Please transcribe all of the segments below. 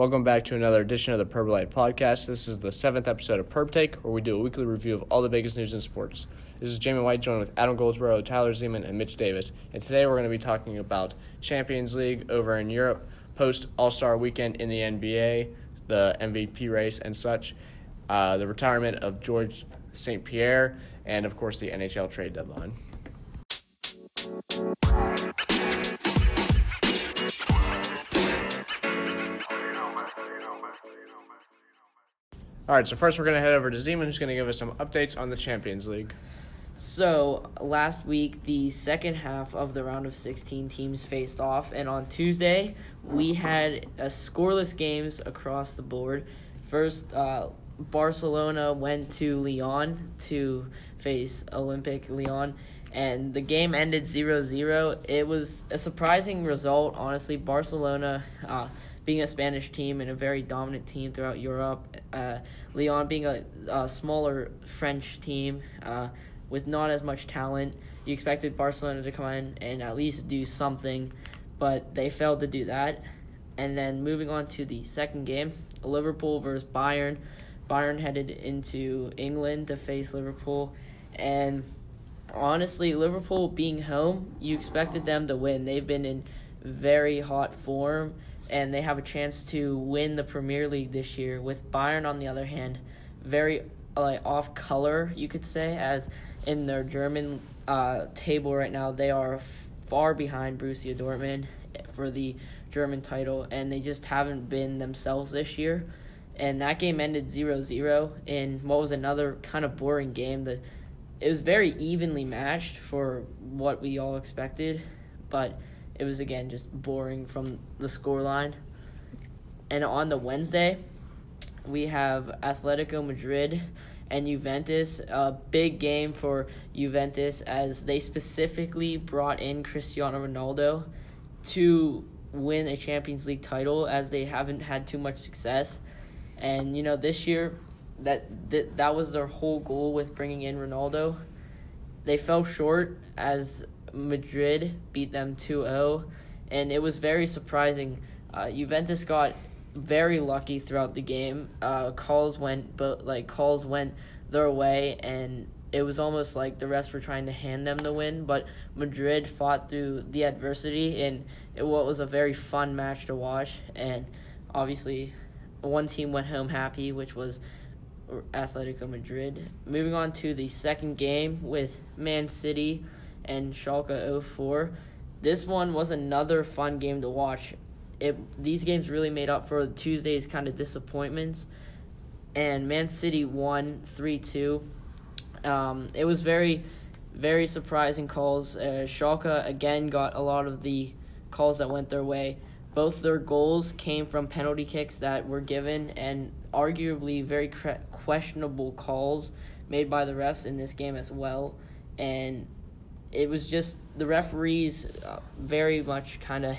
Welcome back to another edition of the Perbolite Podcast. This is the seventh episode of Perb Take, where we do a weekly review of all the biggest news in sports. This is Jamie White, joined with Adam Goldsboro, Tyler Zeman, and Mitch Davis. And today we're going to be talking about Champions League over in Europe, post All Star weekend in the NBA, the MVP race and such, uh, the retirement of George St. Pierre, and of course the NHL trade deadline. All right, so first we're going to head over to Zeman, who's going to give us some updates on the Champions League. So, last week, the second half of the round of 16 teams faced off, and on Tuesday, we had a scoreless games across the board. First, uh, Barcelona went to Lyon to face Olympic Lyon, and the game ended 0 0. It was a surprising result, honestly. Barcelona. Uh, being a Spanish team and a very dominant team throughout Europe. Uh, Lyon being a, a, smaller French team uh, with not as much talent. You expected Barcelona to come in and at least do something, but they failed to do that. And then moving on to the second game, Liverpool versus Bayern. Bayern headed into England to face Liverpool, and honestly, Liverpool being home, you expected them to win. They've been in very hot form and they have a chance to win the Premier League this year. With Bayern, on the other hand, very like off color, you could say, as in their German uh, table right now, they are f- far behind Borussia Dortmund for the German title, and they just haven't been themselves this year. And that game ended 0-0 in what was another kind of boring game. That it was very evenly matched for what we all expected, but it was again just boring from the scoreline. And on the Wednesday, we have Atletico Madrid and Juventus. A big game for Juventus as they specifically brought in Cristiano Ronaldo to win a Champions League title as they haven't had too much success. And you know, this year that that, that was their whole goal with bringing in Ronaldo. They fell short as Madrid beat them 2 0, and it was very surprising. Uh, Juventus got very lucky throughout the game. Uh, calls went, but like calls went their way, and it was almost like the rest were trying to hand them the win. But Madrid fought through the adversity, and it what was a very fun match to watch. And obviously, one team went home happy, which was Atletico Madrid. Moving on to the second game with Man City and Schalke 04. This one was another fun game to watch. It these games really made up for Tuesday's kind of disappointments, and Man City won three two. Um, it was very, very surprising calls. Uh, Schalke again got a lot of the calls that went their way. Both their goals came from penalty kicks that were given, and arguably very cre- questionable calls made by the refs in this game as well. And it was just the referees uh, very much kind of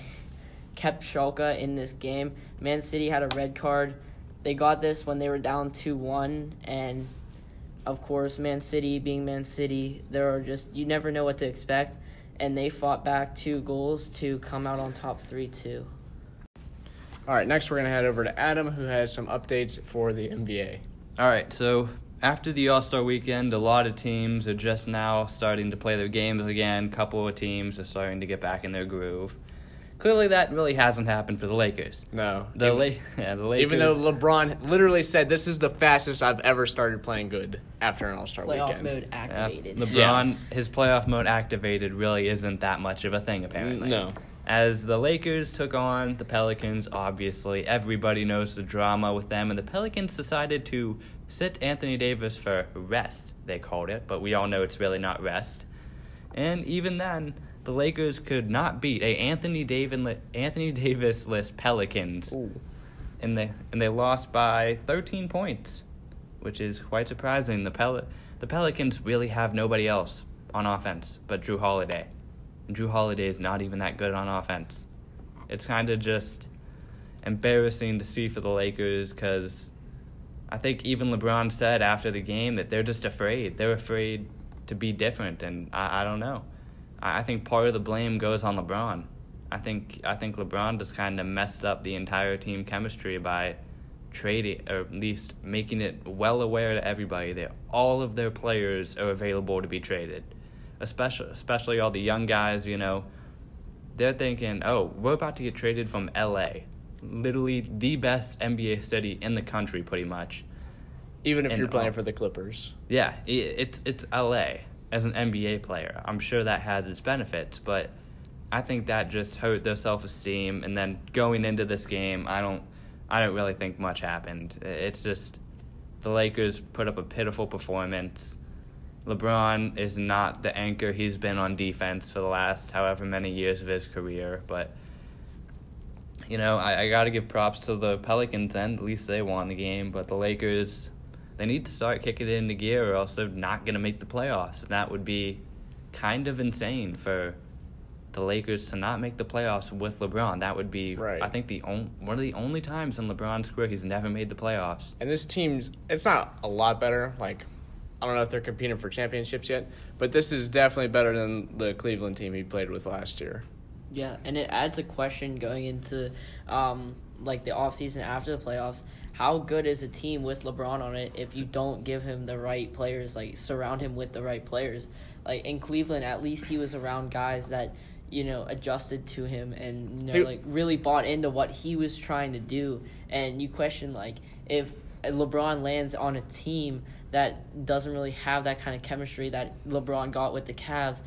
kept Schalke in this game. Man City had a red card. They got this when they were down 2 1. And of course, Man City being Man City, there are just, you never know what to expect. And they fought back two goals to come out on top 3 2. All right, next we're going to head over to Adam, who has some updates for the NBA. All right, so after the All Star weekend, a lot of teams are just now starting to play their games again. A couple of teams are starting to get back in their groove. Clearly, that really hasn't happened for the Lakers. No, the even, La- yeah, the Lakers. Even though LeBron literally said this is the fastest I've ever started playing good after an All Star weekend. Playoff mode activated. Yeah, LeBron, yeah. his playoff mode activated really isn't that much of a thing apparently. No. As the Lakers took on the Pelicans, obviously everybody knows the drama with them, and the Pelicans decided to sit Anthony Davis for rest, they called it, but we all know it's really not rest. And even then, the Lakers could not beat a Anthony Davis Anthony Davis list Pelicans. Ooh. And they and they lost by 13 points, which is quite surprising. The Pel- the Pelicans really have nobody else on offense but Jrue Holiday. Jrue Holiday is not even that good on offense. It's kind of just embarrassing to see for the Lakers cuz I think even LeBron said after the game that they're just afraid. They're afraid to be different, and I, I don't know. I, I think part of the blame goes on LeBron. I think I think LeBron just kind of messed up the entire team chemistry by trading or at least making it well aware to everybody that all of their players are available to be traded. Especially especially all the young guys, you know, they're thinking, "Oh, we're about to get traded from LA." Literally the best NBA city in the country pretty much. Even if And you're playing for the Clippers. Yeah, it's it's LA as an NBA player. I'm sure that has its benefits, but I think that just hurt their self esteem. And then going into this game, I don't I don't really think much happened. It's just the Lakers put up a pitiful performance. LeBron is not the anchor he's been on defense for the last however many years of his career, but you know, I, I got to give props to the Pelicans and at least they won the game, but the Lakers they need to start kicking it into gear or else they're not going to make the playoffs. And that would be kind of insane for the Lakers to not make the playoffs with LeBron. That would be, Right. I think, the on, one of the only times in LeBron's career he's never made the playoffs. And this team's it's not a lot better. Like I don't know if they're competing for championships yet, but this is definitely better than the Cleveland team he played with last year. Yeah, and it adds a question going into um, like the offseason after the playoffs. How good is a team with LeBron on it if you don't give him the right players, like surround him with the right players? Like in Cleveland, at least he was around guys that you know adjusted to him and you know like really bought into what he was trying to do. And you question like if LeBron lands on a team that doesn't really have that kind of chemistry that LeBron got with the Cavs,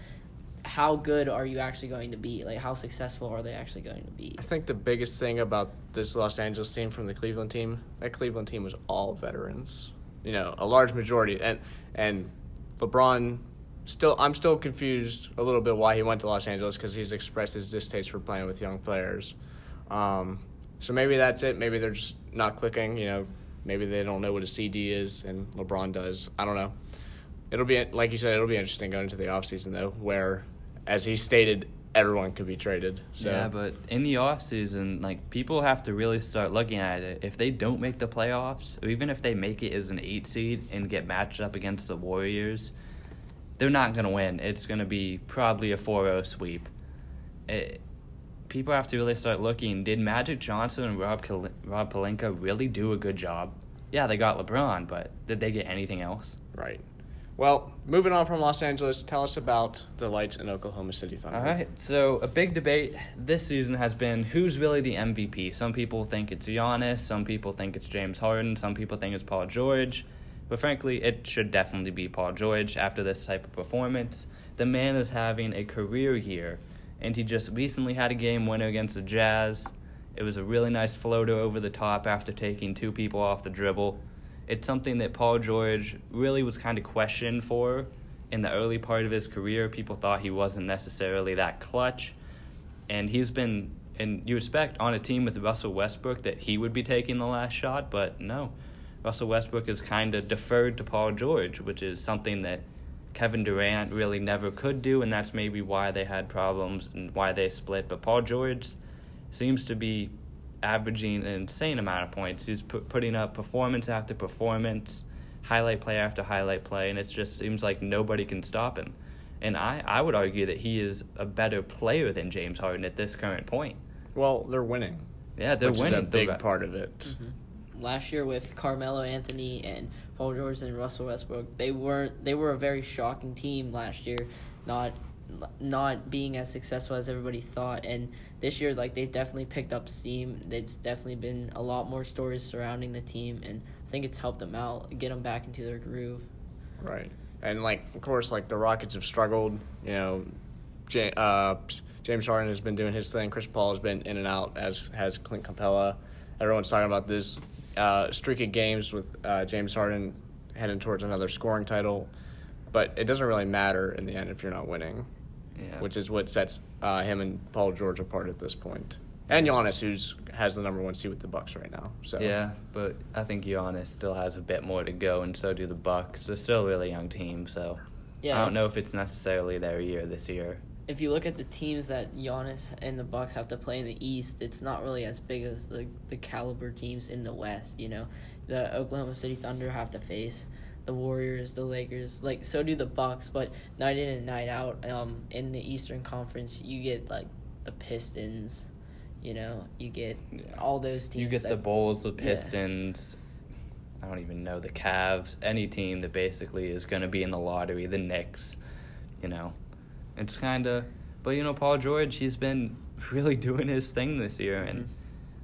how good are you actually going to be? Like, how successful are they actually going to be? I think the biggest thing about this Los Angeles team from the Cleveland team, that Cleveland team was all veterans. You know, a large majority, and and LeBron still. I'm still confused a little bit why he went to Los Angeles because he's expressed his distaste for playing with young players. Um, so maybe that's it. Maybe they're just not clicking. You know, maybe they don't know what a CD is, and LeBron does. I don't know. It'll be like you said. It'll be interesting going into the offseason though, where, as he stated, everyone could be traded. So. Yeah, but in the off season, like people have to really start looking at it. If they don't make the playoffs, even if they make it as an eight seed and get matched up against the Warriors, they're not gonna win. It's gonna be probably a 4-0 sweep. It, people have to really start looking. Did Magic Johnson and Rob Kal- Rob Pelinka really do a good job? Yeah, they got LeBron, but did they get anything else? Right. Well, moving on from Los Angeles, tell us about the lights in Oklahoma City Thunder. All right. So a big debate this season has been who's really the MVP. Some people think it's Giannis. Some people think it's James Harden. Some people think it's Paul George. But frankly, it should definitely be Paul George after this type of performance. The man is having a career year, and he just recently had a game winner against the Jazz. It was a really nice floater over the top after taking two people off the dribble. It's something that Paul George really was kind of questioned for in the early part of his career. People thought he wasn't necessarily that clutch. And he's been, and you respect on a team with Russell Westbrook that he would be taking the last shot, but no. Russell Westbrook has kind of deferred to Paul George, which is something that Kevin Durant really never could do, and that's maybe why they had problems and why they split. But Paul George seems to be averaging an insane amount of points. He's pu- putting up performance after performance, highlight play after highlight play, and it just seems like nobody can stop him. And I, I would argue that he is a better player than James Harden at this current point. Well, they're winning. Yeah, they're which winning. is a big They're- part of it. Mm-hmm. Last year with Carmelo Anthony and Paul George and Russell Westbrook, they weren't. They were a very shocking team last year, not not being as successful as everybody thought. And this year, like they definitely picked up steam. It's definitely been a lot more stories surrounding the team, and I think it's helped them out, get them back into their groove. Right. And like, of course, like the Rockets have struggled. You know, J- uh, James Harden has been doing his thing. Chris Paul has been in and out, as has Clint Capela. Everyone's talking about this uh, streak of games with uh, James Harden heading towards another scoring title, but it doesn't really matter in the end if you're not winning, Yeah. which is what sets uh, him and Paul George apart at this point. And Giannis, who's has the number one seed with the Bucks right now. So Yeah, but I think Giannis still has a bit more to go, and so do the Bucks. They're still a really young team, so Yeah, I don't know if it's necessarily their year this year. If you look at the teams that Giannis and the Bucks have to play in the East, it's not really as big as the the caliber teams in the West. You know, the Oklahoma City Thunder have to face the Warriors, the Lakers. Like so do the Bucks, but night in and night out, um, in the Eastern Conference, you get like the Pistons. You know, you get all those teams. You get the Bulls, the Yeah. Pistons. I don't even know the Cavs. Any team that basically is going to be in the lottery, the Knicks. You know, it's kind of. But you know, Paul George, he's been really doing his thing this year, and Mhm.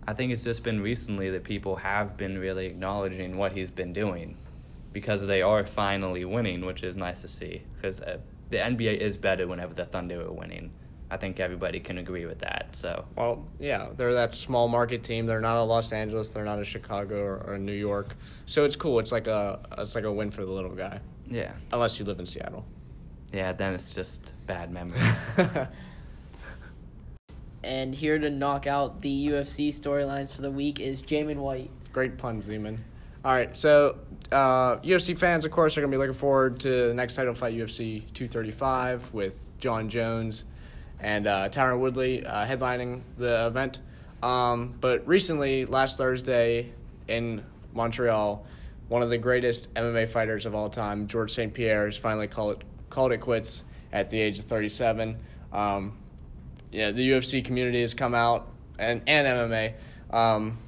I think it's just been recently that people have been really acknowledging what he's been doing, because they are finally winning, which is nice to see. Because uh, the NBA is better whenever the Thunder are winning. I think everybody can agree with that. So. Well, yeah, they're that small market team. They're not a Los Angeles. They're not a Chicago or, or New York. So it's cool. It's like a it's like a win for the little guy, Yeah. unless you live in Seattle. Yeah, then it's just bad memories. And here to knock out the UFC storylines for the week is Jamin White. Great pun, Zeman. All right, so uh, UFC fans, of course, are going to be looking forward to the next title fight, UFC 235, with Jon Jones and uh, Tyron Woodley uh, headlining the event. Um, but recently, last Thursday in Montreal, one of the greatest MMA fighters of all time, George St. Pierre, has finally called it, called it quits at the age of 37. Um, yeah, the UFC community has come out and and MMA. Um,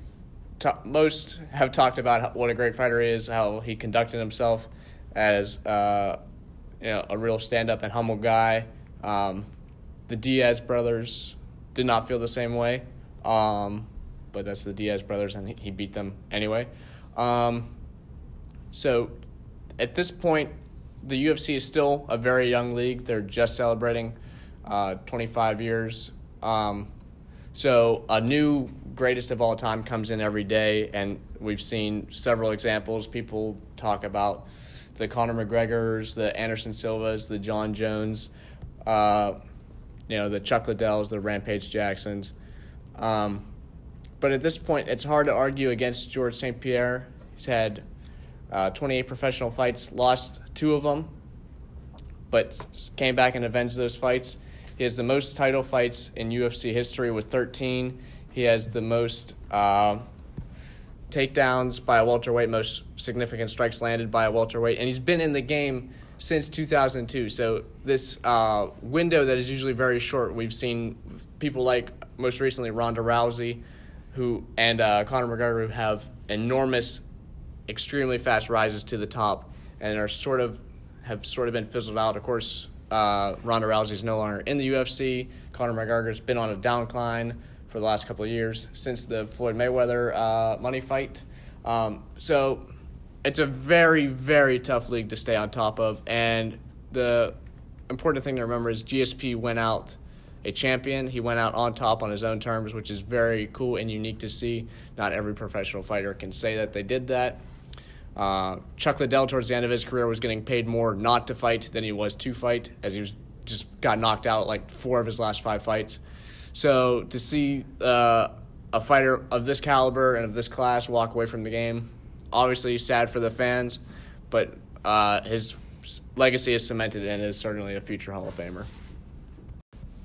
ta- most have talked about how, what a great fighter he is, how he conducted himself as uh, you know a real stand up and humble guy. Um, the Diaz brothers did not feel the same way, um, but that's the Diaz brothers, and he, he beat them anyway. Um, so at this point, the UFC is still a very young league. They're just celebrating uh, 25 years. Um, so a new greatest of all time comes in every day, and we've seen several examples. People talk about the Conor McGregor's, the Anderson Silvas, the Jon Jones, uh, you know, the Chuck Liddells, the Rampage Jacksons. Um, but at this point, it's hard to argue against George St. Pierre. He's had uh, 28 professional fights, lost two of them, but came back and avenged those fights. He has the most title fights in UFC history with 13. He has the most uh, takedowns by a welterweight, most significant strikes landed by a welterweight, and he's been in the game since 2002. So this uh, window that is usually very short, we've seen people like most recently Ronda Rousey, who and uh, Conor McGregor who have enormous, extremely fast rises to the top, and are sort of have sort of been fizzled out. Of course, uh, Ronda Rousey is no longer in the UFC. Conor McGregor's been on a downcline for the last couple of years since the Floyd Mayweather uh, money fight. Um, so it's a very, very tough league to stay on top of. And the important thing to remember is GSP went out a champion. He went out on top on his own terms, which is very cool and unique to see. Not every professional fighter can say that they did that. Uh, Chuck Liddell, towards the end of his career, was getting paid more not to fight than he was to fight, as he was just got knocked out like four of his last five fights. So to see uh, a fighter of this caliber and of this class walk away from the game, obviously sad for the fans, but uh, his legacy is cemented and is certainly a future Hall of Famer.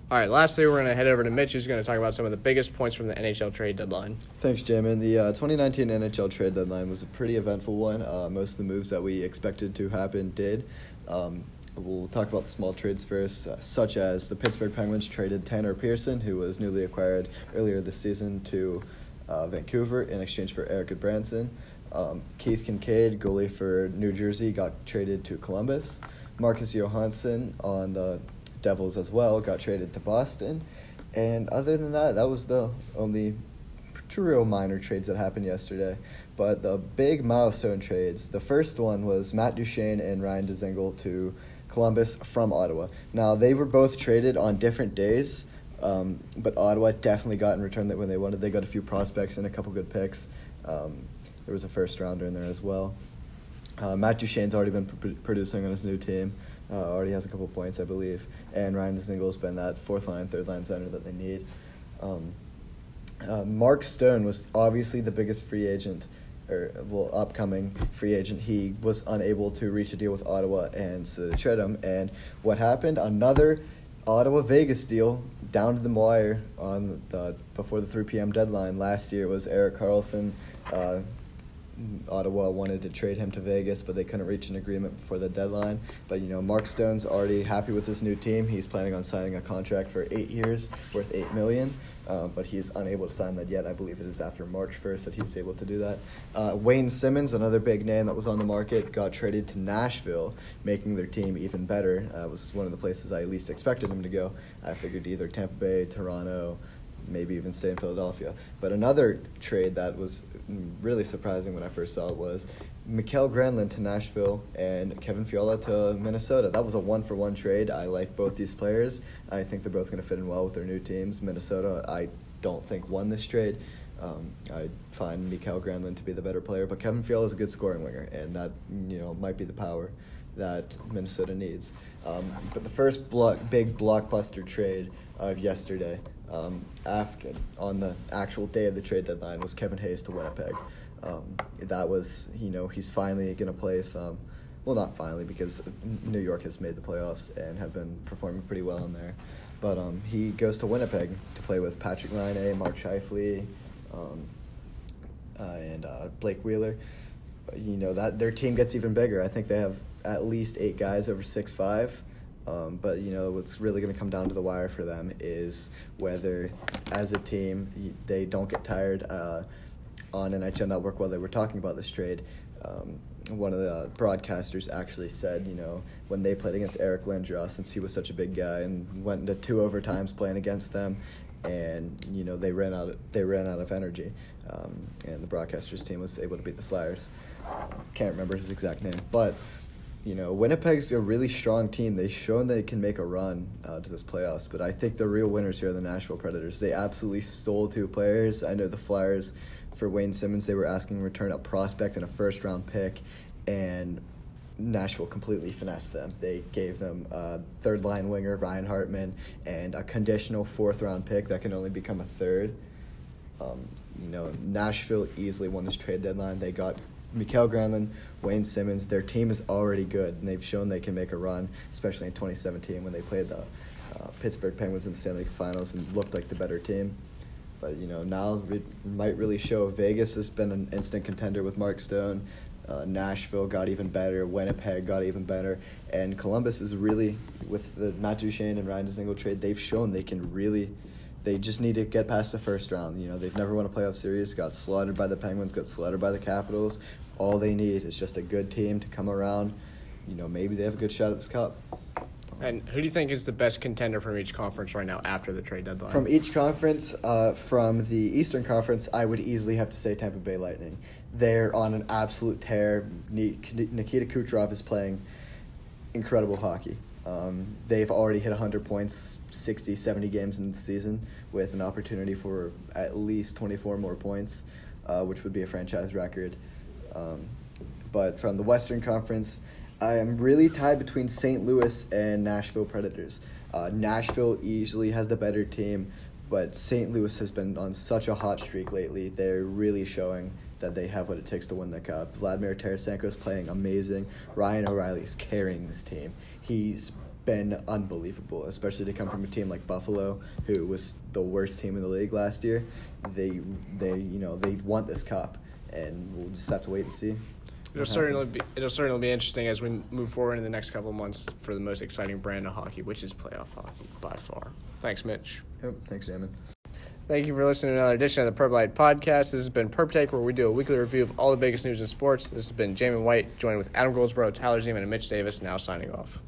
All right, lastly, we're going to head over to Mitch, who's going to talk about some of the biggest points from the NHL trade deadline. Thanks, Jamin. The uh, 2019 NHL trade deadline was a pretty eventful one. Uh, most of the moves that we expected to happen did. Um, we'll talk about the small trades first, uh, such as the Pittsburgh Penguins traded Tanner Pearson, who was newly acquired earlier this season, to uh, Vancouver in exchange for Erik Gudbranson. Um, Keith Kinkaid, goalie for New Jersey, got traded to Columbus. Marcus Johansson on the Devils as well got traded to Boston. And other than that, that was the only real minor trades that happened yesterday. But the big milestone trades, the first one was Matt Duchene and Ryan Dzingel to Columbus from Ottawa. Now, they were both traded on different days, um, but Ottawa definitely got in return that when they wanted. They got a few prospects and a couple good picks. Um, there was a first rounder in there as well. Uh, Matt Duchene's already been pr- producing on his new team. Uh, already has a couple points, I believe. And Ryan Dzingel's been that fourth line, third line center that they need. Um, uh, Mark Stone was obviously the biggest free agent, or well, upcoming free agent. He was unable to reach a deal with Ottawa and so they trade him. And what happened? Another Ottawa Vegas deal down to the wire on the before the three p.m. deadline last year was Erik Karlsson. Uh, Ottawa wanted to trade him to Vegas, but they couldn't reach an agreement before the deadline. But you know, Mark Stone's already happy with his new team. He's planning on signing a contract for eight years, worth eight million. Uh, but he's unable to sign that yet. I believe it is after March first that he's able to do that. Uh, Wayne Simmonds, another big name that was on the market, got traded to Nashville, making their team even better. Uh, was one of the places I least expected him to go. I figured either Tampa Bay, Toronto maybe even stay in Philadelphia. But another trade that was really surprising when I first saw it was Mikael Granlund to Nashville and Kevin Fiala to Minnesota. That was a one for one trade. I like both these players. I think they're both going to fit in well with their new teams. Minnesota, I don't think won this trade. Um, I find Mikael Granlund to be the better player, but Kevin Fiala is a good scoring winger, and that you know might be the power that Minnesota needs. Um, but the first block, big blockbuster trade of yesterday um, after on the actual day of the trade deadline was Kevin Hayes to Winnipeg. Um, that was you know he's finally going to play some. Well, not finally because New York has made the playoffs and have been performing pretty well in there. But um, he goes to Winnipeg to play with Patrik Laine, Mark Scheifele, um, uh, and uh, Blake Wheeler. You know that their team gets even bigger. I think they have at least eight guys over six five. Um, but you know what's really going to come down to the wire for them is whether, as a team, they don't get tired. Uh, on NHL Network while they were talking about this trade, um, one of the broadcasters actually said, you know, when they played against Eric Lindros, since he was such a big guy, and went into two overtimes playing against them, and you know they ran out of, they ran out of energy, um, and the broadcasters team was able to beat the Flyers. Can't remember his exact name, but you know, Winnipeg's a really strong team. They've shown they can make a run uh, to this playoffs, but I think the real winners here are the Nashville Predators. They absolutely stole two players. I know the Flyers, for Wayne Simmonds, they were asking return a prospect and a first round pick, and Nashville completely finessed them. They gave them a third line winger, Ryan Hartman, and a conditional fourth round pick that can only become a third. Um, you know, Nashville easily won this trade deadline. They got Mikael Granlund, Wayne Simmonds, their team is already good, and they've shown they can make a run, especially in 2017 when they played the uh, Pittsburgh Penguins in the Stanley Cup Finals and looked like the better team. But you know now it might really show. Vegas has been an instant contender with Mark Stone. Uh, Nashville got even better. Winnipeg got even better, and Columbus is really with the Matt Duchene and Ryan Dzingel trade. They've shown they can really they just need to get past the first round. You know, they've never won a playoff series, got slaughtered by the Penguins, got slaughtered by the Capitals. All they need is just a good team to come around. You know, maybe they have a good shot at this cup. And who do you think is the best contender from each conference right now after the trade deadline? From each conference, uh, from the Eastern Conference, I would easily have to say Tampa Bay Lightning. They're on an absolute tear. Nikita Kucherov is playing incredible hockey. Um, they've already hit 100 points 60, 70 games in the season with an opportunity for at least 24 more points, uh, which would be a franchise record. Um, but from the Western Conference, I am really tied between St. Louis and Nashville Predators. Uh, Nashville easily has the better team, but St. Louis has been on such a hot streak lately. They're really showing that they have what it takes to win the cup. Vladimir Tarasenko is playing amazing. Ryan O'Reilly is carrying this team. He's been unbelievable, especially to come from a team like Buffalo, who was the worst team in the league last year. They, they, you know, they want this cup, and we'll just have to wait and see. It'll certainly be it'll certainly be interesting as we move forward in the next couple of months for the most exciting brand of hockey, which is playoff hockey by far. Thanks, Mitch. Yep, thanks, Damon. Thank you for listening to another edition of the Perp Light Podcast. This has been Perp Take, where we do a weekly review of all the biggest news in sports. This has been Jamin White, joined with Adam Goldsboro, Tyler Zeman, and Mitch Davis, now signing off.